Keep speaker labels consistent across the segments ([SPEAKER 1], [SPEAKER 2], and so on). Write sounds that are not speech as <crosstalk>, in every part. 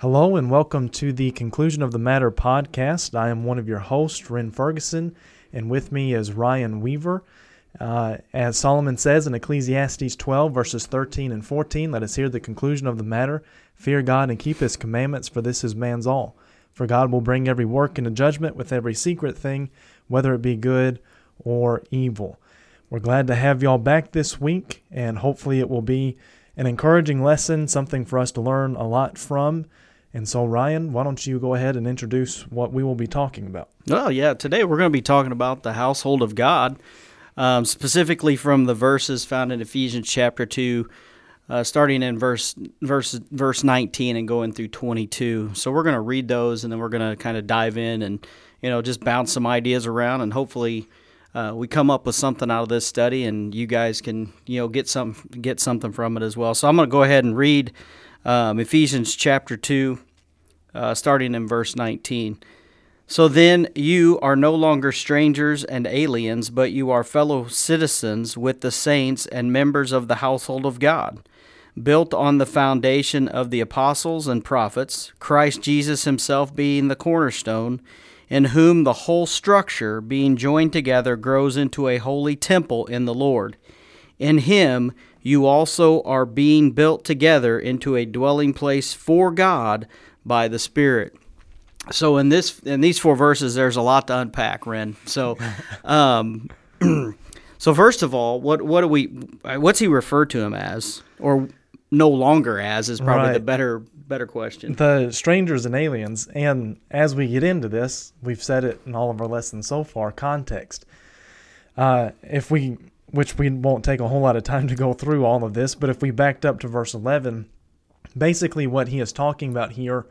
[SPEAKER 1] Hello and welcome to the Conclusion of the Matter podcast. I am one of your hosts, Renn Ferguson, and with me is Ryan Weaver. Uh, as Solomon says in Ecclesiastes 12, verses 13 and 14, let us hear the conclusion of the matter. Fear God and keep his commandments, for this is man's all. For God will bring every work into judgment with every secret thing, whether it be good or evil. We're glad to have y'all back this week, and hopefully it will be an encouraging lesson, something for us to learn a lot from. And so, Ryan, why don't you go ahead and introduce what we will be talking about?
[SPEAKER 2] Well, yeah, today we're going to be talking about the household of God, um, specifically from the verses found in Ephesians chapter 2, uh, starting in verse, verse, verse 19 and going through 22. So we're going to read those and then we're going to kind of dive in and, you know, just bounce some ideas around and hopefully. Uh, we come up with something out of this study, and you guys can, you know, get some get something from it as well. So I'm going to go ahead and read um, Ephesians chapter 2, uh, starting in verse 19. So then you are no longer strangers and aliens, but you are fellow citizens with the saints and members of the household of God, built on the foundation of the apostles and prophets, Christ Jesus himself being the cornerstone, in whom the whole structure, being joined together, grows into a holy temple in the Lord. In him you also are being built together into a dwelling place for God by the Spirit. So in this in these four verses, there's a lot to unpack, Renn. So, <laughs> um, <clears throat> so first of all, what what do we what's he referred to him as, or no longer as, is probably right. the better better question.
[SPEAKER 1] The strangers and aliens, and as we get into this, we've said it in all of our lessons so far. Context. Uh, if we which we won't take a whole lot of time to go through all of this, but if we backed up to verse 11, basically what he is talking about here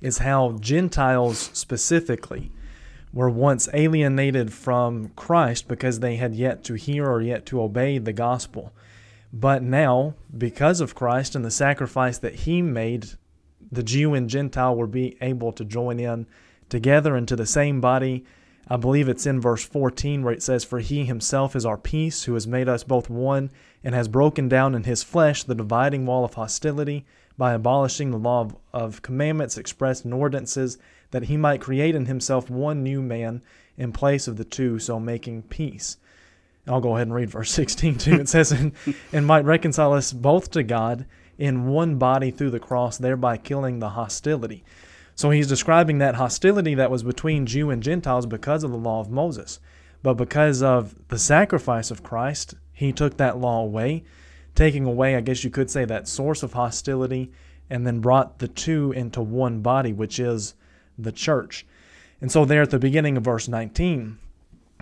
[SPEAKER 1] is how Gentiles specifically were once alienated from Christ because they had yet to hear or yet to obey the gospel. But now, because of Christ and the sacrifice that he made, the Jew and Gentile were be able to join in together into the same body I believe it's in verse 14 where it says, For he himself is our peace, who has made us both one, and has broken down in his flesh the dividing wall of hostility by abolishing the law of, of commandments expressed in ordinances, that he might create in himself one new man in place of the two, so making peace. I'll go ahead and read verse 16 too. It says, and, and might reconcile us both to God in one body through the cross, thereby killing the hostility. So he's describing that hostility that was between Jew and Gentiles because of the law of Moses. But because of the sacrifice of Christ, he took that law away, taking away, I guess you could say, that source of hostility, and then brought the two into one body, which is the church. And so, there at the beginning of verse 19,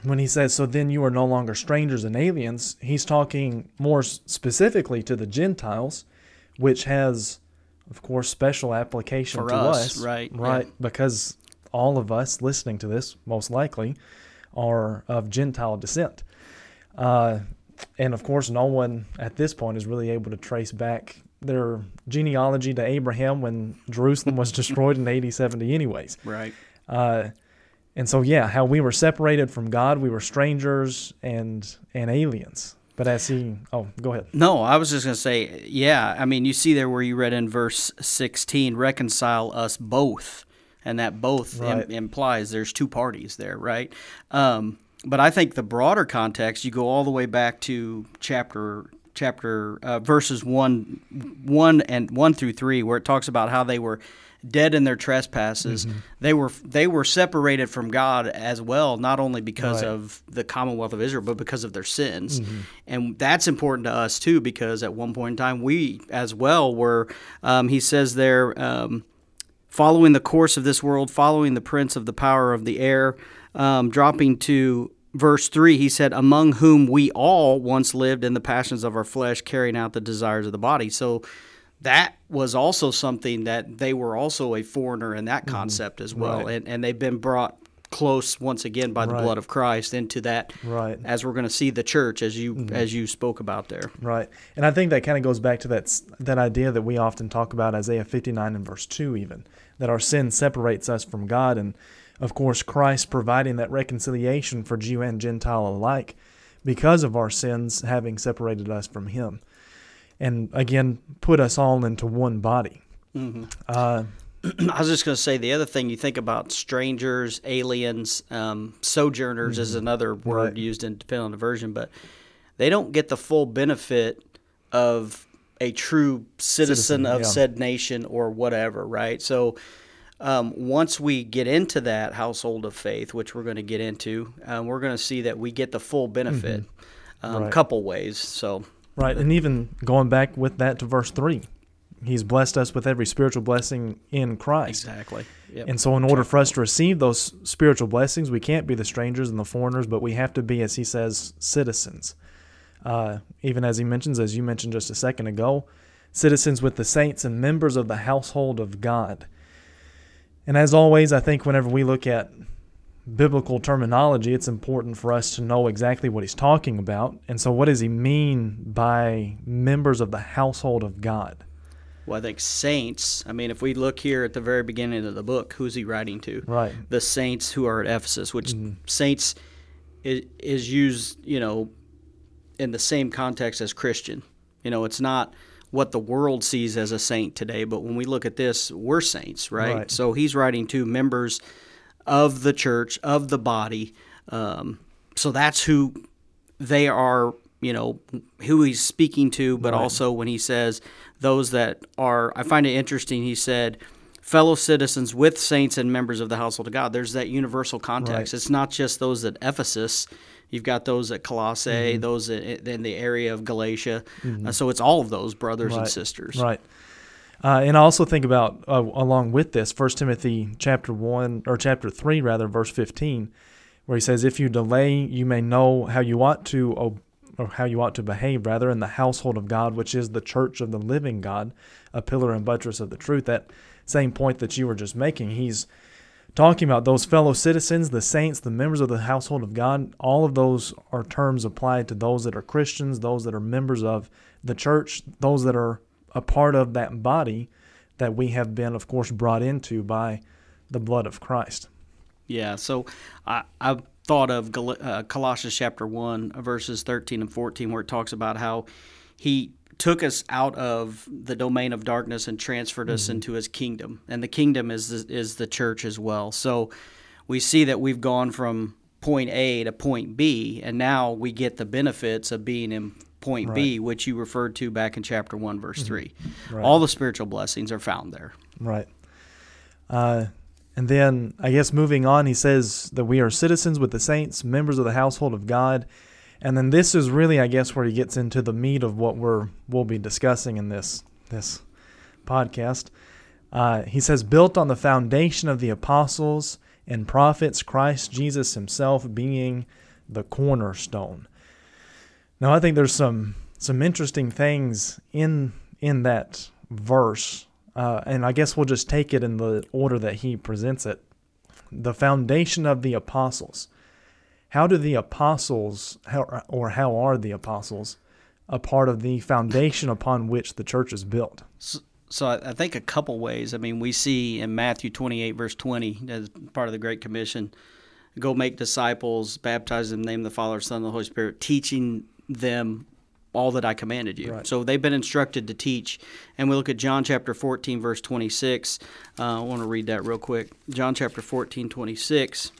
[SPEAKER 1] when he says, So then you are no longer strangers and aliens, he's talking more specifically to the Gentiles, which has of course, special application
[SPEAKER 2] For
[SPEAKER 1] to
[SPEAKER 2] us,
[SPEAKER 1] us,
[SPEAKER 2] right?
[SPEAKER 1] Right,
[SPEAKER 2] yeah.
[SPEAKER 1] because all of us listening to this, most likely, are of Gentile descent. Uh, and of course, no one at this point is really able to trace back their genealogy to Abraham when <laughs> Jerusalem was destroyed in AD 70, anyways.
[SPEAKER 2] Right.
[SPEAKER 1] Uh, and so, yeah, how we were separated from God, we were strangers and and aliens. But as he, oh, go ahead.
[SPEAKER 2] No, I was just going to say, yeah. I mean, you see there where you read in verse 16, reconcile us both. And that both right. Im- implies there's two parties there, right? Um, but I think the broader context, you go all the way back to chapter chapter uh, verses one one and one through three, where it talks about how they were dead in their trespasses. Mm-hmm. They were they were separated from God as well, not only because right. of the Commonwealth of Israel, but because of their sins. Mm-hmm. And that's important to us too, because at one point in time we as well were. Um, he says there. Um, following the course of this world, following the prince of the power of the air, um, dropping to verse 3, he said, Among whom we all once lived in the passions of our flesh, carrying out the desires of the body. So that was also something that they were also a foreigner in that mm-hmm. concept mm-hmm. as well. Right. And, and they've been brought close once again by the right. blood of Christ into that
[SPEAKER 1] right
[SPEAKER 2] as we're going to see the church as you mm-hmm. as you spoke about there
[SPEAKER 1] right and I think that kind of goes back to that that idea that we often talk about Isaiah 59 and verse 2 even that our sin separates us from God and of course Christ providing that reconciliation for Jew and Gentile alike because of our sins having separated us from him and again put us all into one body.
[SPEAKER 2] Mm-hmm.
[SPEAKER 1] Uh, <clears throat>
[SPEAKER 2] I was just going to say the other thing you think about strangers, aliens, um, sojourners is another word
[SPEAKER 1] Mm-hmm. Right.
[SPEAKER 2] used in depending on the version, but they don't get the full benefit of a true citizen,
[SPEAKER 1] Citizen,
[SPEAKER 2] of
[SPEAKER 1] yeah.
[SPEAKER 2] said nation or whatever, right? So um, once we get into that household of faith, which we're going to get into, um, we're going to see that we get the full benefit, a
[SPEAKER 1] Mm-hmm. Right.
[SPEAKER 2] couple ways. So
[SPEAKER 1] Right. And even going back with that to verse 3, he's blessed us with every spiritual blessing in Christ.
[SPEAKER 2] exactly, yep.
[SPEAKER 1] And so, in order for us to receive those spiritual blessings, we can't be the strangers and the foreigners, but we have to be, as he says, citizens. Uh, even as he mentions, as you mentioned just a second ago, citizens with the saints and members of the household of God. And as always, I think whenever we look at biblical terminology, it's important for us to know exactly what he's talking about. And so, what does he mean by members of the household of God?
[SPEAKER 2] Well, I think saints. I mean, if we look here at the very beginning of the book, who's he writing to?
[SPEAKER 1] Right.
[SPEAKER 2] The saints who are at Ephesus, which
[SPEAKER 1] Mm-hmm.
[SPEAKER 2] saints is, is used, you know, in the same context as Christian. You know, it's not what the world sees as a saint today, but when we look at this, we're saints, right?
[SPEAKER 1] Right.
[SPEAKER 2] So he's writing to members of the church, of the body. Um, so that's who they are, you know, who he's speaking to, but
[SPEAKER 1] Right.
[SPEAKER 2] also when he says those that are, I find it interesting, he said, fellow citizens with saints and members of the household of God. There's that universal context.
[SPEAKER 1] Right.
[SPEAKER 2] It's not just those at Ephesus. You've got those at Colossae,
[SPEAKER 1] Mm-hmm.
[SPEAKER 2] those in the area of Galatia. Uh, so it's all of those brothers and sisters.
[SPEAKER 1] Right. Uh, and I also think about uh, along with this, First Timothy chapter one or chapter three rather, verse fifteen, where he says, "If you delay, you may know how you ought to ob- or how you ought to behave, rather, in the household of God, which is the church of the living God, a pillar and buttress of the truth." That same point that you were just making, he's talking about those fellow citizens, the saints, the members of the household of God. All of those are terms applied to those that are Christians, those that are members of the church, those that are a part of that body that we have been, of course, brought into by the blood of Christ.
[SPEAKER 2] Yeah, so I, I thought of uh, Colossians chapter 1, verses 13 and 14, where it talks about how he took us out of the domain of darkness and transferred us into his kingdom. And the kingdom is the, is the church as well. So we see that we've gone from point A to point B, and now we get the benefits of being in point B, which you referred to back in chapter 1, verse 3.
[SPEAKER 1] Right.
[SPEAKER 2] All the spiritual blessings are found there.
[SPEAKER 1] Right. Uh, and then I guess moving on, he says that we are citizens with the saints, members of the household of God. And then this is really, I guess, where he gets into the meat of what we're we'll be discussing in this this podcast. Uh, he says, built on the foundation of the apostles and prophets, Christ Jesus Himself being the cornerstone. Now, I think there's some some interesting things in in that verse, uh, and I guess we'll just take it in the order that he presents it. The foundation of the apostles. How do the apostles, how, or how are the apostles, a part of the foundation upon which the church is built?
[SPEAKER 2] So, so I, I think a couple ways. I mean, we see in Matthew 28, verse 20, as part of the Great Commission, go make disciples, baptize them, name the Father, Son, and the Holy Spirit, teaching them all that I commanded you.
[SPEAKER 1] Right.
[SPEAKER 2] So they've been instructed to teach. And we look at John chapter 14, verse 26. Uh, I want to read that real quick. John chapter 14, 26.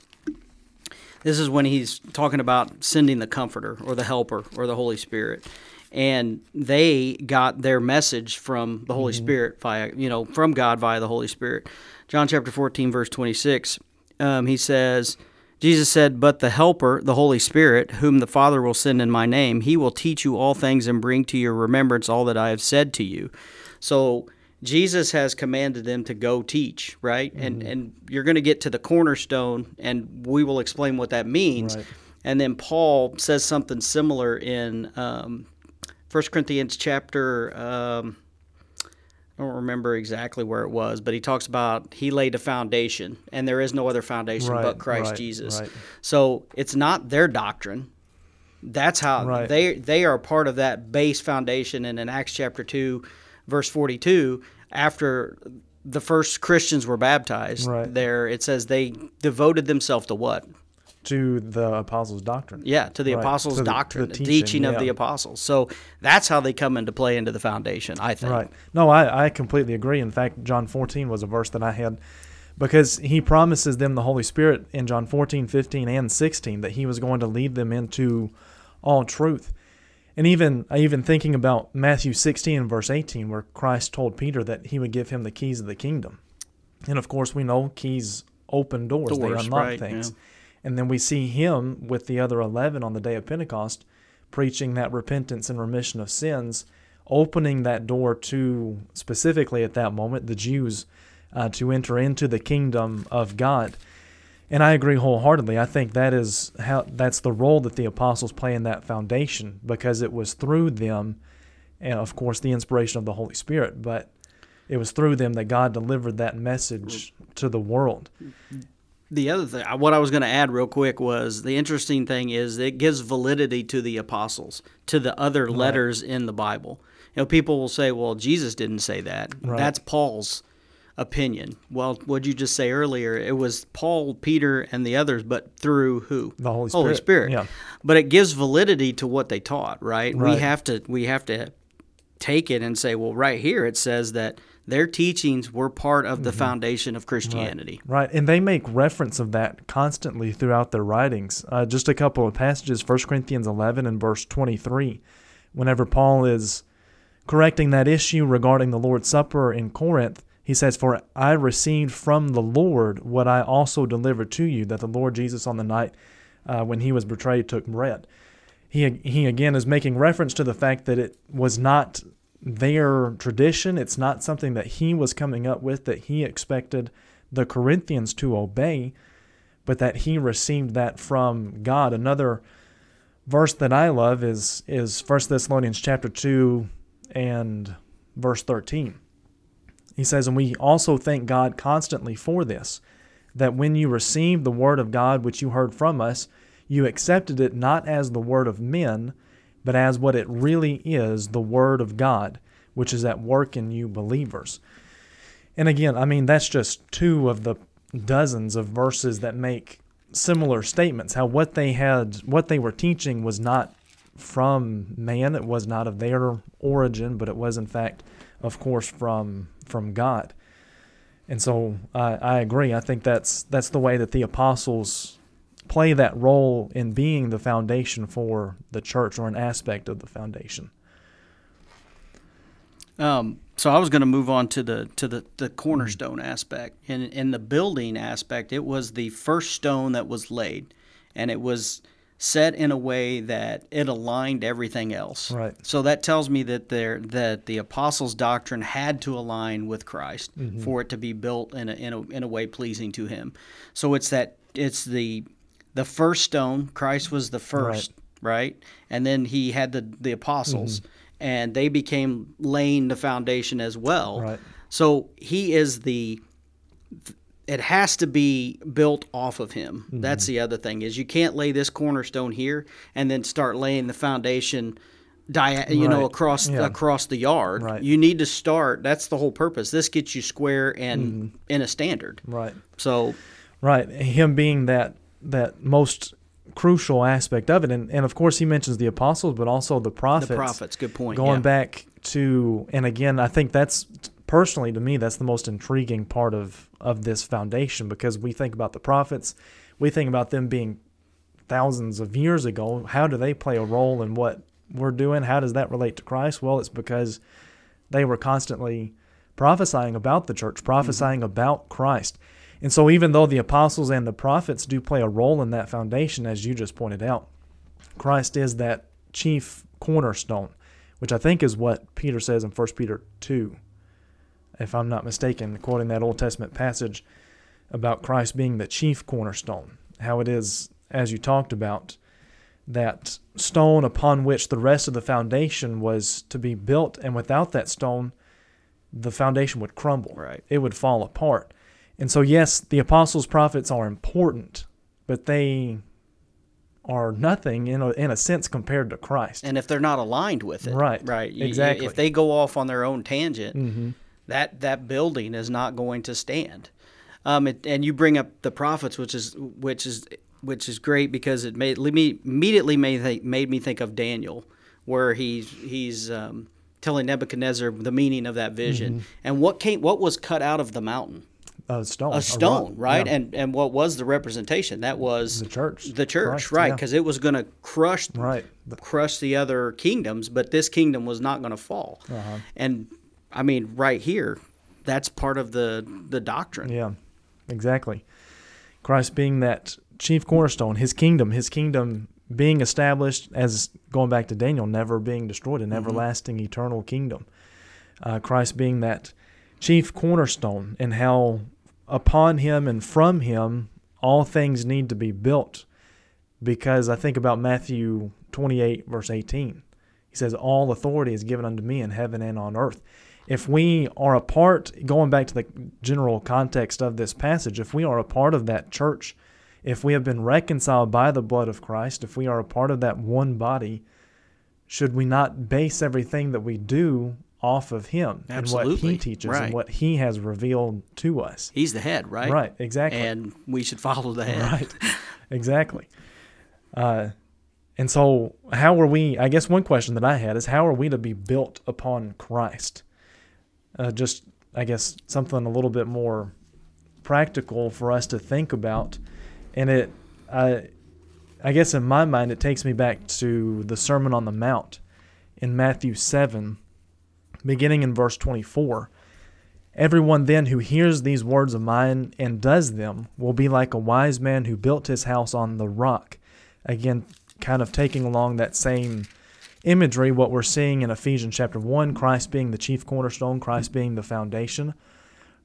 [SPEAKER 2] This is when he's talking about sending the Comforter or the Helper or the Holy Spirit. And they got their message from the Holy Spirit via, you know, from God via the Holy Spirit. John chapter 14, verse 26, um, he says, Jesus said, But the Helper, the Holy Spirit, whom the Father will send in my name, he will teach you all things and bring to your remembrance all that I have said to you. So Jesus has commanded them to go teach, right? And and you're going to get to the cornerstone, and we will explain what that means.
[SPEAKER 1] Right.
[SPEAKER 2] And then Paul says something similar in um, 1 Corinthians chapter. Um, I don't remember exactly where it was, but he talks about he laid a foundation, and there is no other foundation
[SPEAKER 1] Right,
[SPEAKER 2] but Christ
[SPEAKER 1] right,
[SPEAKER 2] Jesus. So it's not their doctrine. That's how they they are part of that base foundation. And in Acts chapter two, verse forty two, after the first Christians were baptized,
[SPEAKER 1] Right.
[SPEAKER 2] there it says they devoted themselves to what
[SPEAKER 1] to the apostles' doctrine.
[SPEAKER 2] Yeah, to the
[SPEAKER 1] Right,
[SPEAKER 2] apostles'
[SPEAKER 1] to
[SPEAKER 2] doctrine,
[SPEAKER 1] the
[SPEAKER 2] the
[SPEAKER 1] teaching,
[SPEAKER 2] teaching, of
[SPEAKER 1] yeah.
[SPEAKER 2] the apostles. So that's how they come into play into the foundation, I think.
[SPEAKER 1] Right. No, I, I completely agree. In fact, John 14 was a verse that I had because he promises them the Holy Spirit in John 14, 15, and 16 that he was going to lead them into all truth. And even even thinking about Matthew 16 and verse 18 where Christ told Peter that he would give him the keys of the kingdom. And of course, we know keys open doors, they unlock
[SPEAKER 2] right,
[SPEAKER 1] things.
[SPEAKER 2] yeah.
[SPEAKER 1] And then we see him with the other 11 on the day of Pentecost preaching that repentance and remission of sins, opening that door to, specifically at that moment, the Jews uh, to enter into the kingdom of God. And I agree wholeheartedly. I think that is how that's the role that the apostles play in that foundation because it was through them, and of course the inspiration of the Holy Spirit, but it was through them that God delivered that message to the world.
[SPEAKER 2] The other thing, uh, what I was going to add real quick was the interesting thing is it gives validity to the apostles, to the other letters in the Bible. You know, people will say, "Well, Jesus didn't say that."
[SPEAKER 1] Right.
[SPEAKER 2] That's Paul's opinion. Well, what you just say earlier, it was Paul, Peter, and the others, but through who?
[SPEAKER 1] The Holy
[SPEAKER 2] Holy
[SPEAKER 1] Spirit,
[SPEAKER 2] Spirit.
[SPEAKER 1] yeah.
[SPEAKER 2] But it gives validity to what they taught, right?
[SPEAKER 1] right?
[SPEAKER 2] We have to we have to take it and say, well, right here it says that their teachings were part of
[SPEAKER 1] Mm-hmm.
[SPEAKER 2] the foundation of Christianity.
[SPEAKER 1] Right, and they make reference of that constantly throughout their writings. Uh, just a couple of passages, 1 Corinthians 11 and verse 23, whenever Paul is correcting that issue regarding the Lord's Supper in Corinth, he says, For I received from the Lord what I also delivered to you, that the Lord Jesus on the night uh, when he was betrayed took bread. He, he again is making reference to the fact that it was not their tradition. It's not something that he was coming up with that he expected the Corinthians to obey, but that he received that from God. Another verse that I love is is 1 Thessalonians chapter 2 and verse 13. He says, And we also thank God constantly for this, that when you received the word of God which you heard from us, you accepted it not as the word of men, but as what it really is the word of God, which is at work in you believers. And again, I mean, that's just two of the dozens of verses that make similar statements. How what they had, what they were teaching was not from man, it was not of their origin, but it was in fact, of course, from from God. And so I, I agree. I think that's that's the way that the apostles play that role in being the foundation for the church or an aspect of the foundation.
[SPEAKER 2] Um, so I was going to move on to the to the, the cornerstone aspect. In in the building aspect, it was the first stone that was laid, and it was set in a way that it aligned everything else.
[SPEAKER 1] Right.
[SPEAKER 2] So that tells me that there that the apostles' doctrine had to align with Christ mm-hmm. for it to be built in a, in a in a way pleasing to Him. So it's that it's the the first stone. Christ was the first, right? And then He had the the apostles, mm-hmm. and they became laying the foundation as well.
[SPEAKER 1] Right.
[SPEAKER 2] So He is the it has to be built off of him.
[SPEAKER 1] Mm-hmm.
[SPEAKER 2] That's the other thing is you can't lay this cornerstone here and then start laying the foundation dia- you know across
[SPEAKER 1] Yeah.
[SPEAKER 2] across the yard.
[SPEAKER 1] Right.
[SPEAKER 2] You need to start. That's the whole purpose. This gets you square and in a standard.
[SPEAKER 1] Right.
[SPEAKER 2] So
[SPEAKER 1] Right. Him being that that most crucial aspect of it. And and of course he mentions the apostles, but also the prophets.
[SPEAKER 2] the prophets, good point.
[SPEAKER 1] Going
[SPEAKER 2] yeah.
[SPEAKER 1] back to and again, I think that's personally to me that's the most intriguing part of of this foundation because we think about the prophets, we think about them being thousands of years ago. How do they play a role in what we're doing? How does that relate to Christ? Well, it's because they were constantly prophesying about the church, prophesying mm-hmm. about Christ. And so, even though the apostles and the prophets do play a role in that foundation, as you just pointed out, Christ is that chief cornerstone, which I think is what Peter says in 1 Peter 2, if I'm not mistaken, quoting that Old Testament passage about Christ being the chief cornerstone. How it is, as you talked about, that stone upon which the rest of the foundation was to be built, and without that stone, the foundation would crumble.
[SPEAKER 2] Right.
[SPEAKER 1] It would fall apart. And so, yes, the apostles' prophets are important, but they are nothing in a, in a sense compared to Christ.
[SPEAKER 2] and if they're not aligned with it,
[SPEAKER 1] Right.
[SPEAKER 2] right,
[SPEAKER 1] Exactly.
[SPEAKER 2] If they go off on their own tangent,
[SPEAKER 1] Mm-hmm.
[SPEAKER 2] That that building is not going to stand. Um, it, and you bring up the prophets, which is which is which is great because it made me immediately made made me think of Daniel, where he's he's um, telling Nebuchadnezzar the meaning of that vision
[SPEAKER 1] Mm-hmm.
[SPEAKER 2] and what came what was cut out of the mountain
[SPEAKER 1] A stone.
[SPEAKER 2] a stone,
[SPEAKER 1] rock,
[SPEAKER 2] right?
[SPEAKER 1] yeah.
[SPEAKER 2] And and what was the representation? That was
[SPEAKER 1] The church.
[SPEAKER 2] the church,
[SPEAKER 1] Christ,
[SPEAKER 2] right?
[SPEAKER 1] yeah.
[SPEAKER 2] Because it was going to crush
[SPEAKER 1] Right. The-
[SPEAKER 2] crush the other kingdoms, but this kingdom was not going to fall.
[SPEAKER 1] Uh-huh.
[SPEAKER 2] And I mean, right here, that's part of the the doctrine.
[SPEAKER 1] Yeah, exactly. Christ being that chief cornerstone, his kingdom, his kingdom being established as going back to Daniel, never being destroyed, an everlasting, eternal kingdom. Uh, Christ being that chief cornerstone, and how upon him and from him all things need to be built. Because I think about Matthew 28, verse 18. He says, All authority is given unto me in heaven and on earth. If we are a part, going back to the general context of this passage, if we are a part of that church, if we have been reconciled by the blood of Christ, if we are a part of that one body, should we not base everything that we do off of Him and what He teaches
[SPEAKER 2] Right.
[SPEAKER 1] and what He has revealed to us?
[SPEAKER 2] He's the head, right?
[SPEAKER 1] Right, exactly.
[SPEAKER 2] And we should follow the head.
[SPEAKER 1] Right. exactly. Uh, and so, how are we? I guess one question that I had is how are we to be built upon Christ? Uh, just, I guess, something a little bit more practical for us to think about. And it, I, I guess, in my mind, it takes me back to the Sermon on the Mount in Matthew 7, beginning in verse 24. Everyone then who hears these words of mine and does them will be like a wise man who built his house on the rock. Again, kind of taking along that same imagery, what we're seeing in Ephesians chapter 1, Christ being the chief cornerstone, Christ being the foundation.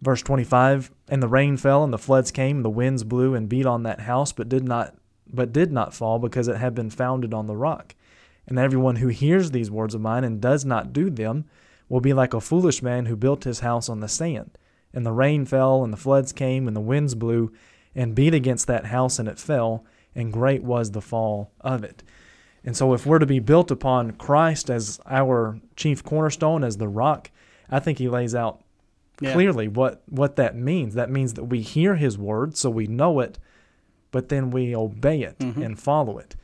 [SPEAKER 1] Verse 25, and the rain fell and the floods came, and the winds blew and beat on that house, but did not but did not fall because it had been founded on the rock. And everyone who hears these words of mine and does not do them will be like a foolish man who built his house on the sand. And the rain fell, and the floods came, and the winds blew, and beat against that house, and it fell, and great was the fall of it. And so, if we're to be built upon Christ as our chief cornerstone, as the rock, I think he lays out
[SPEAKER 2] Yeah.
[SPEAKER 1] clearly what, what that means. That means that we hear his word, so we know it, but then we obey it
[SPEAKER 2] Mm-hmm.
[SPEAKER 1] and follow it.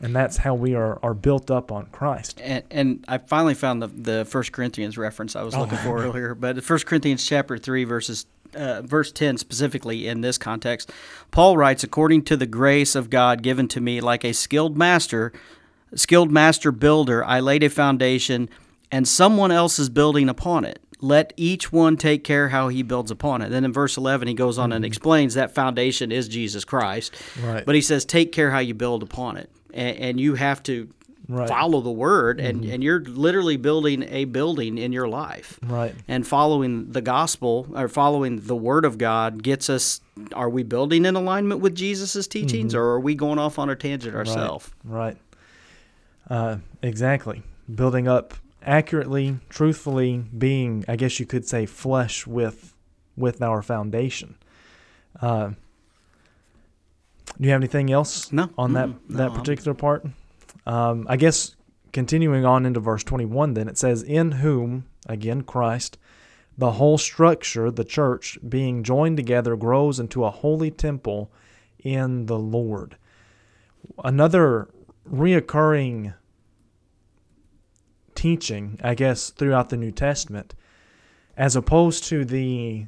[SPEAKER 1] And that's how we are, are built up on Christ.
[SPEAKER 2] And, and I finally found the the First Corinthians reference I was looking for earlier, but First Corinthians chapter three verses uh, verse ten specifically in this context, Paul writes, "According to the grace of God given to me, like a skilled master, skilled master builder, I laid a foundation, and someone else is building upon it. Let each one take care how he builds upon it." Then in verse eleven, he goes on and mm-hmm. explains that foundation is Jesus Christ,
[SPEAKER 1] Right.
[SPEAKER 2] but he says, "Take care how you build upon it," and, and you have to
[SPEAKER 1] Right.
[SPEAKER 2] follow the word and, mm-hmm. and you're literally building a building in your life
[SPEAKER 1] Right.
[SPEAKER 2] and following the gospel or following the word of god gets us are we building in alignment with jesus' teachings mm-hmm. or are we going off on a tangent ourselves
[SPEAKER 1] Right. Uh, exactly. Building up accurately, truthfully, being, I guess you could say, flush with with our foundation. Uh, do you have anything else
[SPEAKER 2] No.
[SPEAKER 1] on that.
[SPEAKER 2] No,
[SPEAKER 1] that particular part? Um, I guess continuing on into verse 21, then it says, In whom, again, Christ, the whole structure, the church, being joined together, grows into a holy temple in the Lord. Another reoccurring teaching, I guess, throughout the New Testament, as opposed to the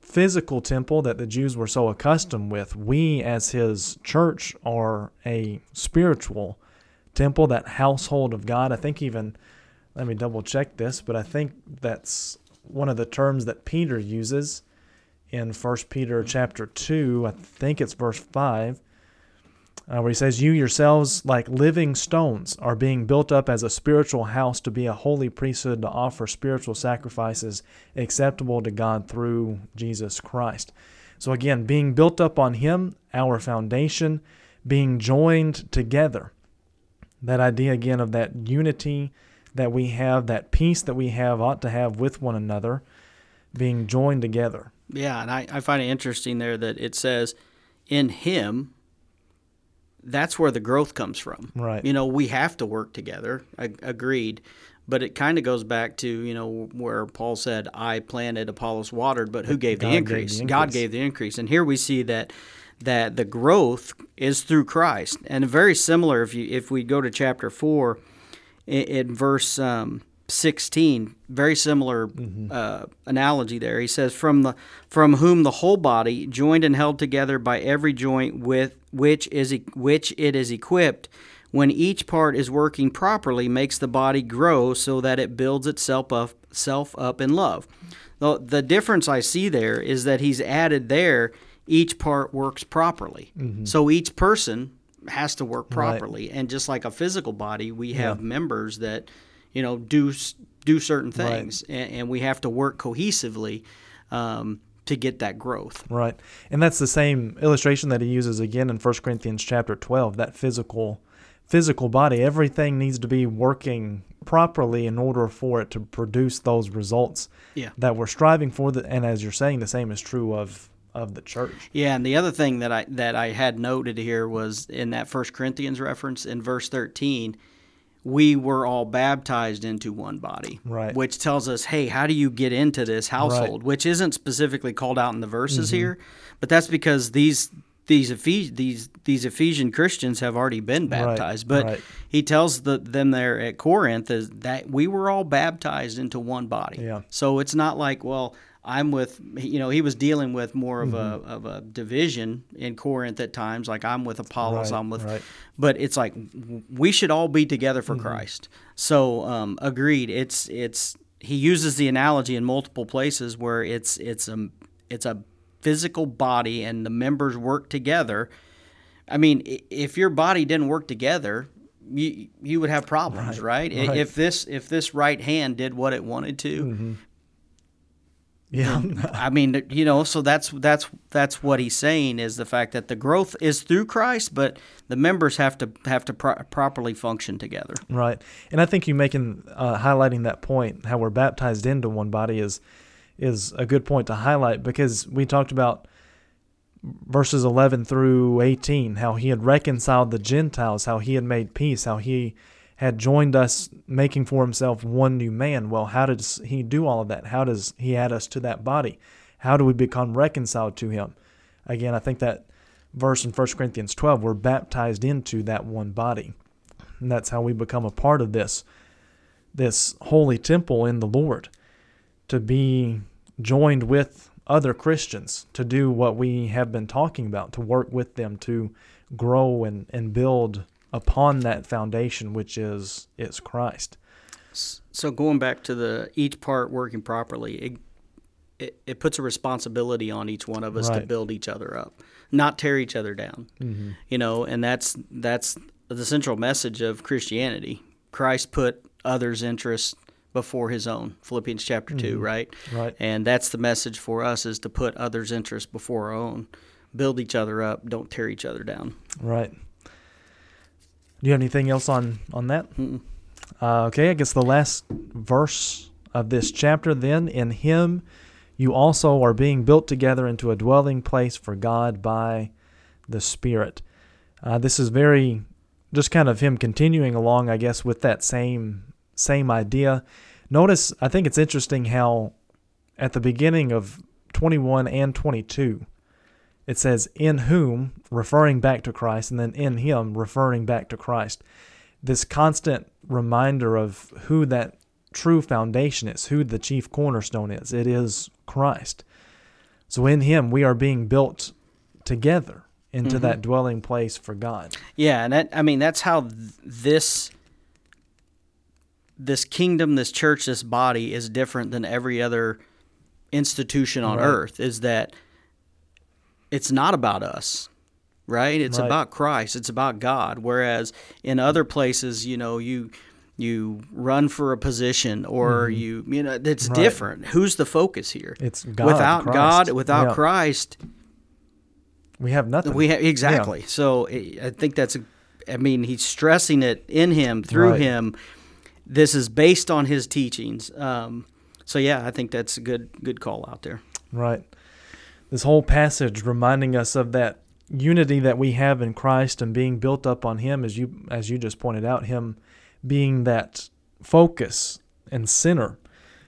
[SPEAKER 1] physical temple that the Jews were so accustomed with, we as his church are a spiritual temple, that household of God. I think even, let me double check this, but I think that's one of the terms that Peter uses in 1 Peter chapter 2. I think it's verse 5. Uh, where he says, You yourselves, like living stones, are being built up as a spiritual house to be a holy priesthood to offer spiritual sacrifices acceptable to God through Jesus Christ. So, again, being built up on Him, our foundation, being joined together. That idea, again, of that unity that we have, that peace that we have, ought to have with one another, being joined together.
[SPEAKER 2] yeah and I, I find it interesting there that it says in him that's where the growth comes from.
[SPEAKER 1] Right.
[SPEAKER 2] you know we have to work together I, agreed. But it kind of goes back to you know where paul said i planted apollos watered but who gave the
[SPEAKER 1] gave
[SPEAKER 2] increase? god gave the increase. And here we see that that the growth is through Christ, and very similar. If you if we go to chapter four, in, in verse um, sixteen, very similar uh, analogy there. He says, "From the from whom the whole body, joined and held together by every joint with which is which it is equipped." When each part is working properly, makes the body grow so that it builds itself up, self up in love. The, the difference I see there is that he's added there each part works properly. So each person has to work
[SPEAKER 1] Right.
[SPEAKER 2] properly. And just like a physical body, we have members that, you know, do do certain
[SPEAKER 1] Right.
[SPEAKER 2] things, and, and we have to work cohesively um, to get that growth.
[SPEAKER 1] Right. And that's the same illustration that he uses again in 1 Corinthians chapter 12, that physical physical body, everything needs to be working properly in order for it to produce those results
[SPEAKER 2] Yeah.
[SPEAKER 1] that we're striving for and as you're saying the same is true of of the church.
[SPEAKER 2] Yeah, and the other thing that I that I had noted here was in that First Corinthians reference in verse thirteen, we were all baptized into one body,
[SPEAKER 1] Right.
[SPEAKER 2] Which tells us, hey, how do you get into this household? Which isn't specifically called out in the verses
[SPEAKER 1] Mm-hmm.
[SPEAKER 2] here, but that's because these these Ephes- these these Ephesian Christians have already been baptized. But
[SPEAKER 1] right.
[SPEAKER 2] he tells the, them there at Corinth is that we were all baptized into one body.
[SPEAKER 1] Yeah.
[SPEAKER 2] So it's not like, well, I'm with, you know, he was dealing with more of
[SPEAKER 1] Mm-hmm.
[SPEAKER 2] a of a division in Corinth at times. Like I'm with Apollos,
[SPEAKER 1] Right,
[SPEAKER 2] I'm with,
[SPEAKER 1] right.
[SPEAKER 2] but it's like we should all be together for Christ. So um, agreed. It's it's he uses the analogy in multiple places where it's it's a it's a physical body and the members work together. I mean, if your body didn't work together, you you would have problems, right? I
[SPEAKER 1] right.
[SPEAKER 2] If this if this right hand did what it wanted to,
[SPEAKER 1] Yeah.
[SPEAKER 2] I mean, you know, so that's that's that's what he's saying is the fact that the growth is through Christ, but the members have to have to pro- properly function together.
[SPEAKER 1] Right, and I think you making uh, highlighting that point, how we're baptized into one body, is is a good point to highlight because we talked about verses eleven through eighteen, how he had reconciled the Gentiles, how he had made peace, how he had joined us, making for himself one new man. Well, how does he do all of that? How does he add us to that body? How do we become reconciled to him? Again, I think that verse in 1 Corinthians 12, we're baptized into that one body. And that's how we become a part of this this holy temple in the Lord to be joined with other Christians to do what we have been talking about to work with them to grow and, and build upon that foundation which is is Christ.
[SPEAKER 2] So going back to the each part working properly, it it, it puts a responsibility on each one of us to build each other up, not tear each other down.
[SPEAKER 1] Mm-hmm.
[SPEAKER 2] You know, and that's that's the central message of Christianity. Christ put others' interests before his own. Philippians chapter 2, right?
[SPEAKER 1] Right.
[SPEAKER 2] And that's the message for us is to put others' interests before our own. Build each other up, don't tear each other down.
[SPEAKER 1] Right. Do you have anything else on on that? Uh, okay, I guess the last verse of this chapter. Then in Him, you also are being built together into a dwelling place for God by the Spirit. Uh, this is very, just kind of him continuing along, I guess, with that same same idea. Notice, I think it's interesting how at the beginning of 21 and 22, it says in whom referring back to Christ and then in him referring back to Christ. This constant reminder of who that true foundation is who the chief cornerstone is it is Christ. So in him we are being built together into mm-hmm. that dwelling place for God.
[SPEAKER 2] Yeah, and that I mean that's how th- this this kingdom, this church, this body is different than every other institution on
[SPEAKER 1] Right.
[SPEAKER 2] earth is that it's not about us. Right? It's
[SPEAKER 1] Right.
[SPEAKER 2] about Christ. It's about God. Whereas in other places, you know, you you run for a position or you you know it's
[SPEAKER 1] Right.
[SPEAKER 2] different. Who's the focus here?
[SPEAKER 1] it's God
[SPEAKER 2] without
[SPEAKER 1] Christ.
[SPEAKER 2] God, without
[SPEAKER 1] Yeah.
[SPEAKER 2] Christ,
[SPEAKER 1] we have nothing
[SPEAKER 2] we ha- exactly. So I I think that's. a- I mean, he's stressing it in him through
[SPEAKER 1] Right.
[SPEAKER 2] him. This is based on his teachings. Um, so yeah, I think that's a good good call out there.
[SPEAKER 1] Right. This whole passage reminding us of that unity that we have in Christ and being built up on him as you as you just pointed out him being that focus and center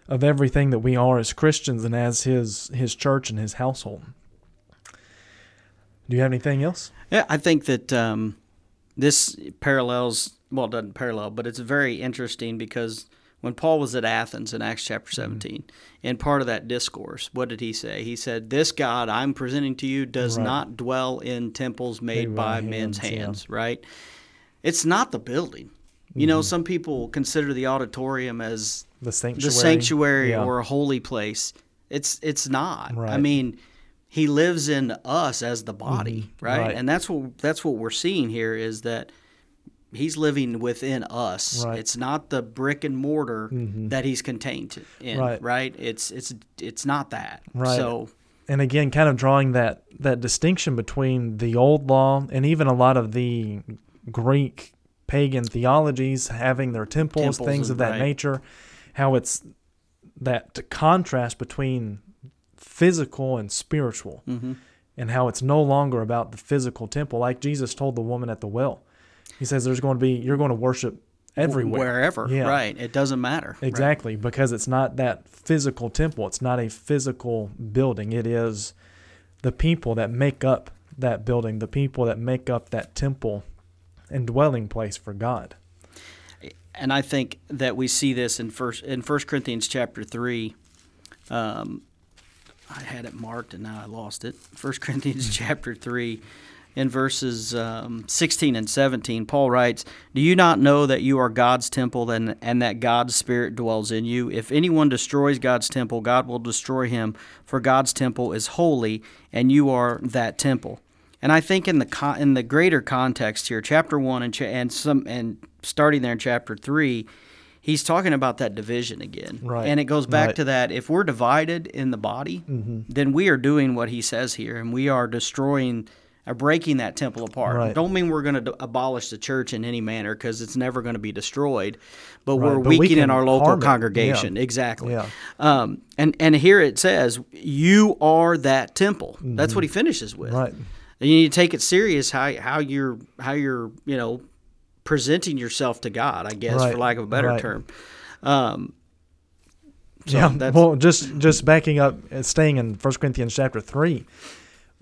[SPEAKER 1] of everything that we are as Christians and as his his church and his household. Do you have anything else?
[SPEAKER 2] Yeah, I think that um, this parallels, well, it doesn't parallel, but it's very interesting because when Paul was at Athens in Acts chapter
[SPEAKER 1] Mm-hmm.
[SPEAKER 2] 17, in part of that discourse, what did he say? He said, This God I'm presenting to you does
[SPEAKER 1] Right.
[SPEAKER 2] not dwell in temples made by
[SPEAKER 1] by
[SPEAKER 2] men's
[SPEAKER 1] hands, yeah.
[SPEAKER 2] right? It's not the building. You know,
[SPEAKER 1] Mm-hmm.
[SPEAKER 2] some people consider the auditorium as
[SPEAKER 1] The sanctuary.
[SPEAKER 2] the sanctuary
[SPEAKER 1] Yeah.
[SPEAKER 2] or a holy place. It's it's not. I mean, he lives in us as the body, right?
[SPEAKER 1] Mm-hmm. Right.
[SPEAKER 2] And that's what that's what we're seeing here is that he's living within us.
[SPEAKER 1] Right.
[SPEAKER 2] It's not the brick and mortar
[SPEAKER 1] Mhm.
[SPEAKER 2] that he's contained in,
[SPEAKER 1] Right.
[SPEAKER 2] right? It's it's it's not that.
[SPEAKER 1] Right.
[SPEAKER 2] So
[SPEAKER 1] and again, kind of drawing that that distinction between the old law and even a lot of the Greek pagan theologies having their temples,
[SPEAKER 2] Temples
[SPEAKER 1] things of that
[SPEAKER 2] right.
[SPEAKER 1] nature, how it's that contrast between physical and spiritual,
[SPEAKER 2] mhm.
[SPEAKER 1] and how it's no longer about the physical temple, like Jesus told the woman at the well. He says, "There's going to be you're going to worship everywhere,
[SPEAKER 2] wherever,
[SPEAKER 1] Yeah.
[SPEAKER 2] right? It doesn't matter. right?
[SPEAKER 1] Exactly, because it's not that physical temple. It's not a physical building. It is the people that make up that building, the people that make up that temple and dwelling place for God.
[SPEAKER 2] and I think that we see this in first in First Corinthians chapter three. Um, I had it marked and now I lost it. First <laughs> Corinthians chapter three, in verses um, sixteen and seventeen, Paul writes, "Do you not know that you are God's temple and and that God's Spirit dwells in you? If anyone destroys God's temple, God will destroy him. For God's temple is holy, and you are that temple." And I think in the con- in the greater context here, chapter one and cha- and some and starting there in chapter three, he's talking about that division again.
[SPEAKER 1] Right.
[SPEAKER 2] And it goes back
[SPEAKER 1] Right.
[SPEAKER 2] to that: if we're divided in the body, then we are doing what he says here, and we are destroying. Are breaking that temple apart.
[SPEAKER 1] Right.
[SPEAKER 2] Don't mean we're going to abolish the church in any manner because it's never going to be destroyed, but we're
[SPEAKER 1] but
[SPEAKER 2] weakening
[SPEAKER 1] can
[SPEAKER 2] our local congregation.
[SPEAKER 1] Yeah.
[SPEAKER 2] Exactly.
[SPEAKER 1] Yeah.
[SPEAKER 2] Um, and and here it says, "You are that temple." That's what he finishes with.
[SPEAKER 1] Right.
[SPEAKER 2] And you need to take it serious how how you're how you're you know presenting yourself to God, I guess,
[SPEAKER 1] Right,
[SPEAKER 2] for lack of a better
[SPEAKER 1] right.
[SPEAKER 2] term. Um, so
[SPEAKER 1] yeah.
[SPEAKER 2] that's
[SPEAKER 1] Well, just just backing up, uh, staying in 1 Corinthians chapter three,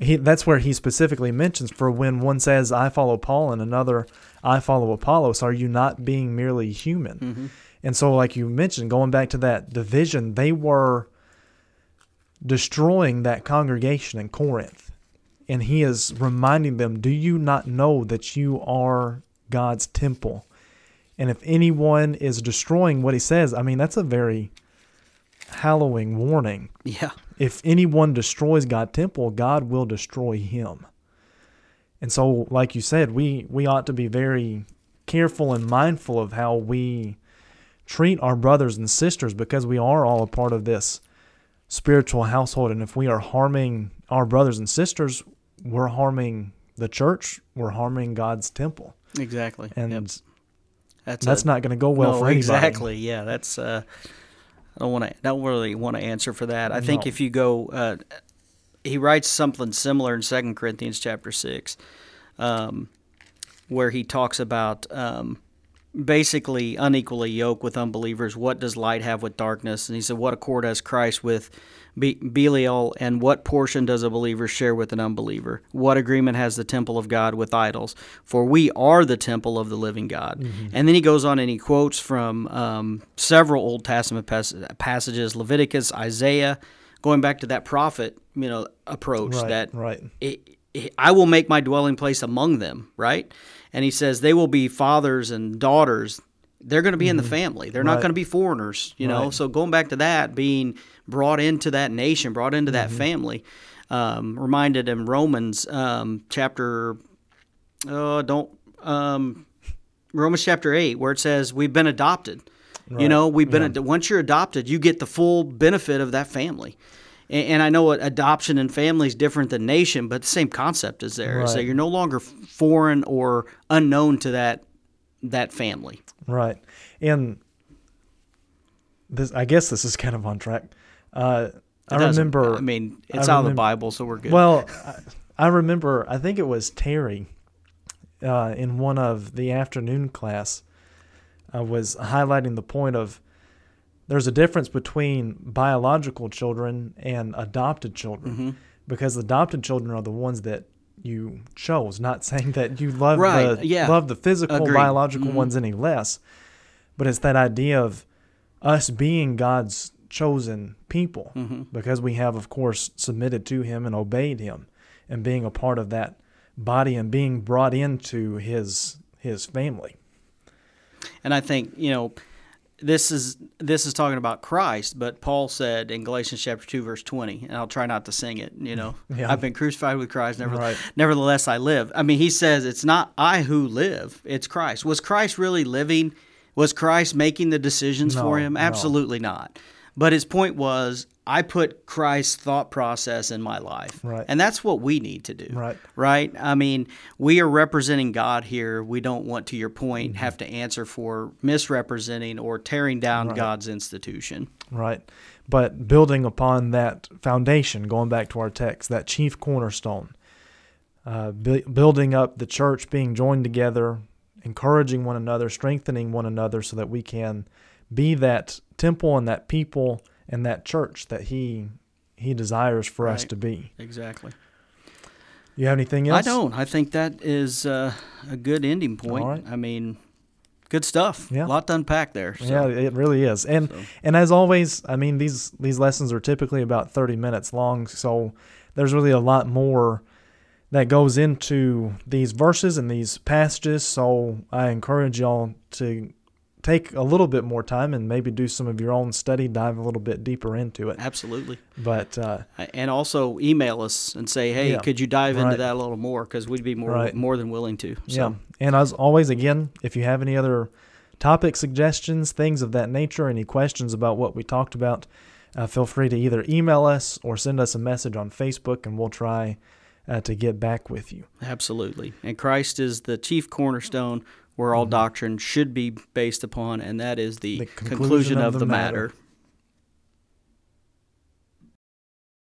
[SPEAKER 1] he that's where he specifically mentions for when one says, "I follow Paul," and another, "I follow Apollos." Are you not being merely human?
[SPEAKER 2] Mm-hmm.
[SPEAKER 1] And so, like you mentioned, going back to that division, they were destroying that congregation in Corinth. And he is reminding them, Do you not know that you are God's temple? And if anyone is destroying what he says, I mean, that's a very hallowing warning.
[SPEAKER 2] yeah,
[SPEAKER 1] If anyone destroys God's temple, God will destroy him. And so, like you said, we, we ought to be very careful and mindful of how we treat our brothers and sisters because we are all a part of this spiritual household. And if we are harming our brothers and sisters, we're harming the church, we're harming God's temple.
[SPEAKER 2] exactly.
[SPEAKER 1] And
[SPEAKER 2] Yep. that's
[SPEAKER 1] that's
[SPEAKER 2] a-
[SPEAKER 1] not going to go well
[SPEAKER 2] no,
[SPEAKER 1] for anybody.
[SPEAKER 2] exactly. Yeah, that's. Uh, I don't want to. Don't really want to answer for that. I think if you go, uh, he writes something similar in Second Corinthians chapter six, um, where he talks about um, basically unequally yoked with unbelievers. What does light have with darkness? And he said, What accord has Christ with Be- Belial? And what portion does a believer share with an unbeliever? What agreement has the temple of God with idols? For we are the temple of the living God. And then he goes on and he quotes from um, several Old Testament pas- passages, Leviticus, Isaiah, going back to that prophet, you know, approach
[SPEAKER 1] Right,
[SPEAKER 2] that
[SPEAKER 1] right.
[SPEAKER 2] it, it- I will make my dwelling place among them, right? And he says they will be fathers and daughters. They're going to be in the family. They're not going to be foreigners, you know.
[SPEAKER 1] Right.
[SPEAKER 2] So going back to that, being brought into that nation, brought into that family, um, reminded in Romans um, chapter, oh, don't um, Romans chapter eight, where it says we've been adopted. You know, we've been ad- once you're adopted, you get the full benefit of that family. And, and I know what adoption and family is different than nation, but the same concept is there. Is that you're no longer foreign or unknown to that that family.
[SPEAKER 1] Right. And this, I guess this is kind of on track. Uh, I remember.
[SPEAKER 2] I mean, it's
[SPEAKER 1] I
[SPEAKER 2] out of the Bible, so we're good.
[SPEAKER 1] Well, <laughs> I, I remember. I think it was Terry uh, in one of the afternoon class uh, was highlighting the point of there's a difference between biological children and adopted children
[SPEAKER 2] Mhm.
[SPEAKER 1] because adopted children are the ones that you chose. Not <laughs> saying that you love
[SPEAKER 2] Right,
[SPEAKER 1] the
[SPEAKER 2] yeah.
[SPEAKER 1] love the physical
[SPEAKER 2] Agreed.
[SPEAKER 1] biological
[SPEAKER 2] Mhm.
[SPEAKER 1] ones any less, but it's that idea of us being God's chosen people
[SPEAKER 2] Mhm.
[SPEAKER 1] because we have, of course, submitted to Him and obeyed Him, and being a part of that body and being brought into His His family.
[SPEAKER 2] And I think you know this is this is talking about Christ, but Paul said in Galatians chapter two verse twenty, and I'll try not to sing it. You know, <laughs>
[SPEAKER 1] Yeah.
[SPEAKER 2] I've been crucified with Christ, never,
[SPEAKER 1] Right.
[SPEAKER 2] nevertheless I live. I mean, he says it's not I who live; it's Christ. Was Christ really living? Was Christ making the decisions
[SPEAKER 1] No,
[SPEAKER 2] for him?
[SPEAKER 1] no.
[SPEAKER 2] Absolutely not. But his point was, I put Christ's thought process in my life,
[SPEAKER 1] Right.
[SPEAKER 2] and that's what we need to do
[SPEAKER 1] Right.
[SPEAKER 2] right? I mean, we are representing God here. We don't want, to your point,
[SPEAKER 1] Mm-hmm.
[SPEAKER 2] have to answer for misrepresenting or tearing down
[SPEAKER 1] Right.
[SPEAKER 2] God's institution.
[SPEAKER 1] Right. But building upon that foundation, going back to our text, that chief cornerstone, uh, bu- building up the church, being joined together, encouraging one another, strengthening one another so that we can be that temple and that people and that church that he he desires for us to be.
[SPEAKER 2] Exactly.
[SPEAKER 1] You have anything else?
[SPEAKER 2] I don't. I think that is uh, a good ending point.
[SPEAKER 1] All right.
[SPEAKER 2] I mean, good stuff.
[SPEAKER 1] Yeah.
[SPEAKER 2] A lot to unpack there. So.
[SPEAKER 1] Yeah, it really is. And
[SPEAKER 2] So.
[SPEAKER 1] and as always, I mean these these lessons are typically about 30 minutes long, so there's really a lot more that goes into these verses and these passages, so I encourage y'all to take a little bit more time and maybe do some of your own study, dive a little bit deeper into it.
[SPEAKER 2] Absolutely.
[SPEAKER 1] But uh,
[SPEAKER 2] And also email us and say, hey,
[SPEAKER 1] Yeah.
[SPEAKER 2] could you dive into that a little more? Because we'd be more
[SPEAKER 1] Right.
[SPEAKER 2] more than willing to. So.
[SPEAKER 1] Yeah. And as always, again, if you have any other topic suggestions, things of that nature, any questions about what we talked about, uh, feel free to either email us or send us a message on Facebook, and we'll try uh, to get back with you.
[SPEAKER 2] Absolutely. And Christ is the chief cornerstone where all doctrine should be based upon, and that is the,
[SPEAKER 1] Mm-hmm. The
[SPEAKER 2] conclusion, of, the matter.